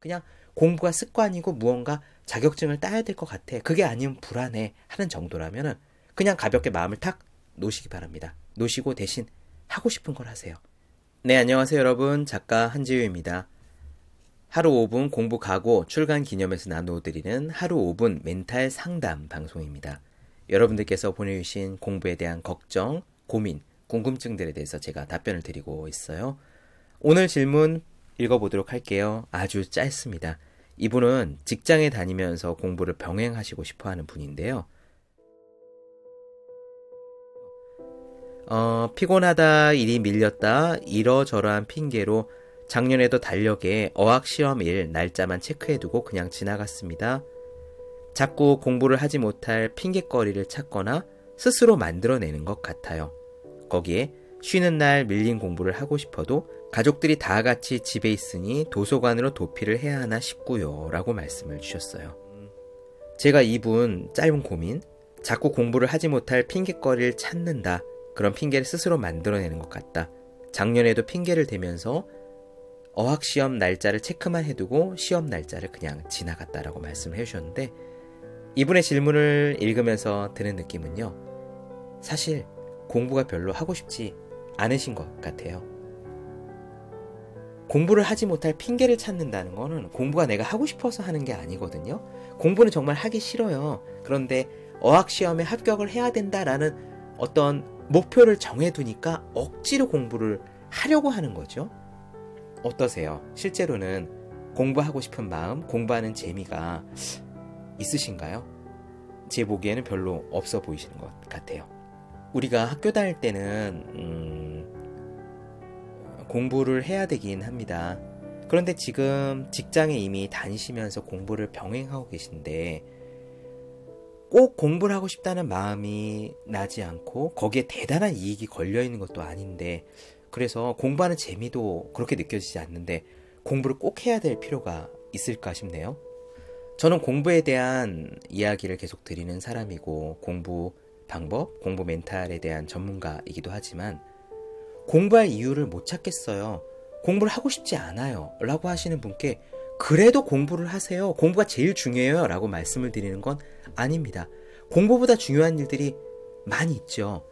그냥 공부가 습관이고 무언가 자격증을 따야 될 것 같아. 그게 아니면 불안해. 하는 정도라면은 그냥 가볍게 마음을 탁 놓으시기 바랍니다. 놓으시고 대신 하고 싶은 걸 하세요. 네, 안녕하세요, 여러분. 작가 한지우입니다. 하루 5분 공부 가고 출간 기념에서 나누어드리는 하루 5분 멘탈 상담 방송입니다. 여러분들께서 보내주신 공부에 대한 걱정, 고민, 궁금증들에 대해서 제가 답변을 드리고 있어요. 오늘 질문 읽어보도록 할게요. 아주 짧습니다. 이분은 직장에 다니면서 공부를 병행하시고 싶어 하는 분인데요. 어, 피곤하다, 일이 밀렸다, 이러저러한 핑계로 작년에도 달력에 어학시험일 날짜만 체크해두고 그냥 지나갔습니다. 자꾸 공부를 하지 못할 핑계거리를 찾거나 스스로 만들어내는 것 같아요. 거기에 쉬는 날 밀린 공부를 하고 싶어도 가족들이 다 같이 집에 있으니 도서관으로 도피를 해야 하나 싶고요. 라고 말씀을 주셨어요. 제가 이분 짧은 고민, 자꾸 공부를 하지 못할 핑계거리를 찾는다. 그런 핑계를 스스로 만들어내는 것 같다. 작년에도 핑계를 대면서 어학시험 날짜를 체크만 해두고 시험 날짜를 그냥 지나갔다라고 말씀을 해주셨는데 이분의 질문을 읽으면서 드는 느낌은요. 사실 공부가 별로 하고 싶지 않으신 것 같아요. 공부를 하지 못할 핑계를 찾는다는 거는 공부가 내가 하고 싶어서 하는 게 아니거든요. 공부는 정말 하기 싫어요. 그런데 어학시험에 합격을 해야 된다라는 어떤 목표를 정해두니까 억지로 공부를 하려고 하는 거죠. 어떠세요? 실제로는 공부하고 싶은 마음, 공부하는 재미가 있으신가요? 제 보기에는 별로 없어 보이시는 것 같아요. 우리가 학교 다닐 때는 음, 공부를 해야 되긴 합니다. 그런데 지금 직장에 이미 다니시면서 공부를 병행하고 계신데 꼭 공부를 하고 싶다는 마음이 나지 않고 거기에 대단한 이익이 걸려 있는 것도 아닌데 그래서 공부하는 재미도 그렇게 느껴지지 않는데 공부를 꼭 해야 될 필요가 있을까 싶네요. 저는 공부에 대한 이야기를 계속 드리는 사람이고 공부 방법, 공부 멘탈에 대한 전문가이기도 하지만 공부할 이유를 못 찾겠어요. 공부를 하고 싶지 않아요. 라고 하시는 분께 그래도 공부를 하세요. 공부가 제일 중요해요. 라고 말씀을 드리는 건 아닙니다. 공부보다 중요한 일들이 많이 있죠.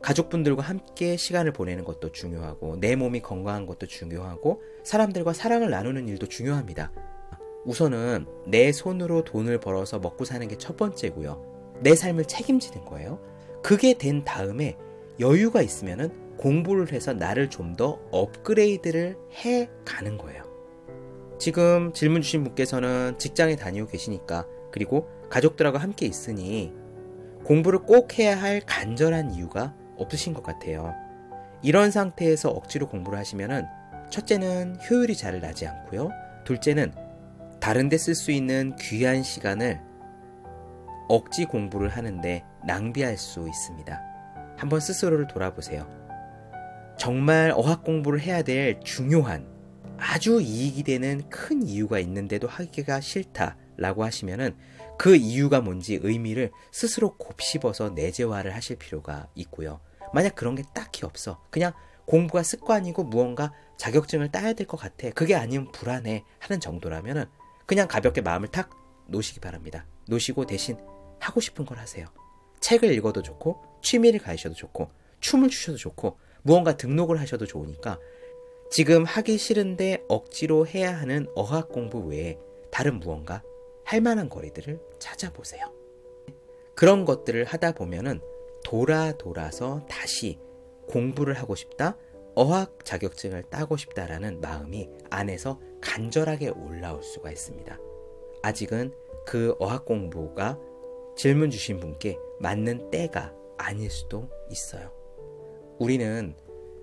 가족분들과 함께 시간을 보내는 것도 중요하고, 내 몸이 건강한 것도 중요하고, 사람들과 사랑을 나누는 일도 중요합니다. 우선은 내 손으로 돈을 벌어서 먹고 사는 게 첫 번째고요. 내 삶을 책임지는 거예요. 그게 된 다음에 여유가 있으면은 공부를 해서 나를 좀 더 업그레이드를 해 가는 거예요. 지금 질문 주신 분께서는 직장에 다니고 계시니까 그리고 가족들하고 함께 있으니 공부를 꼭 해야 할 간절한 이유가 없으신 것 같아요. 이런 상태에서 억지로 공부를 하시면은 첫째는 효율이 잘 나지 않고요. 둘째는 다른 데 쓸 수 있는 귀한 시간을 억지 공부를 하는데 낭비할 수 있습니다. 한번 스스로를 돌아보세요. 정말 어학 공부를 해야 될 중요한 아주 이익이 되는 큰 이유가 있는데도 하기가 싫다라고 하시면은 그 이유가 뭔지 의미를 스스로 곱씹어서 내재화를 하실 필요가 있고요. 만약 그런 게 딱히 없어. 그냥 공부가 습관이고 무언가 자격증을 따야 될 것 같아. 그게 아니면 불안해. 하는 정도라면은 그냥 가볍게 마음을 탁 놓으시기 바랍니다. 놓으시고 대신 하고 싶은 걸 하세요. 책을 읽어도 좋고, 취미를 가지셔도 좋고, 춤을 추셔도 좋고, 무언가 등록을 하셔도 좋으니까 지금 하기 싫은데 억지로 해야 하는 어학 공부 외에 다른 무언가 할 만한 거리들을 찾아보세요. 그런 것들을 하다 보면은 돌아 돌아서 다시 공부를 하고 싶다, 어학 자격증을 따고 싶다라는 마음이 안에서 간절하게 올라올 수가 있습니다. 아직은 그 어학 공부가 질문 주신 분께 맞는 때가 아닐 수도 있어요. 우리는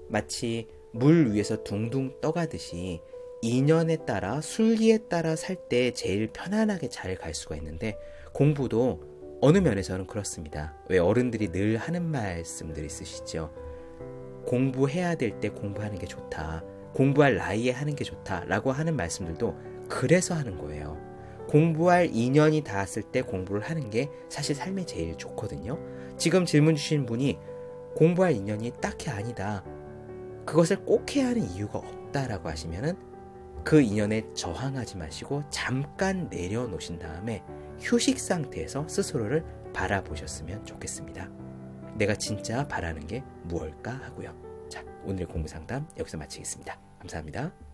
마치 물 위에서 둥둥 떠가듯이 인연에 따라 순리에 따라 살 때 제일 편안하게 잘 갈 수가 있는데 공부도 어느 면에서는 그렇습니다. 왜 어른들이 늘 하는 말씀들 있으시죠? 공부해야 될 때 공부하는 게 좋다. 공부할 나이에 하는 게 좋다라고 하는 말씀들도 그래서 하는 거예요. 공부할 인연이 닿았을 때 공부를 하는 게 사실 삶에 제일 좋거든요. 지금 질문 주신 분이 공부할 인연이 딱히 아니다. 그것을 꼭 해야 하는 이유가 없다라고 하시면은 그 인연에 저항하지 마시고 잠깐 내려놓으신 다음에 휴식 상태에서 스스로를 바라보셨으면 좋겠습니다. 내가 진짜 바라는 게 무엇일까 하고요. 자, 오늘의 공부 상담 여기서 마치겠습니다. 감사합니다.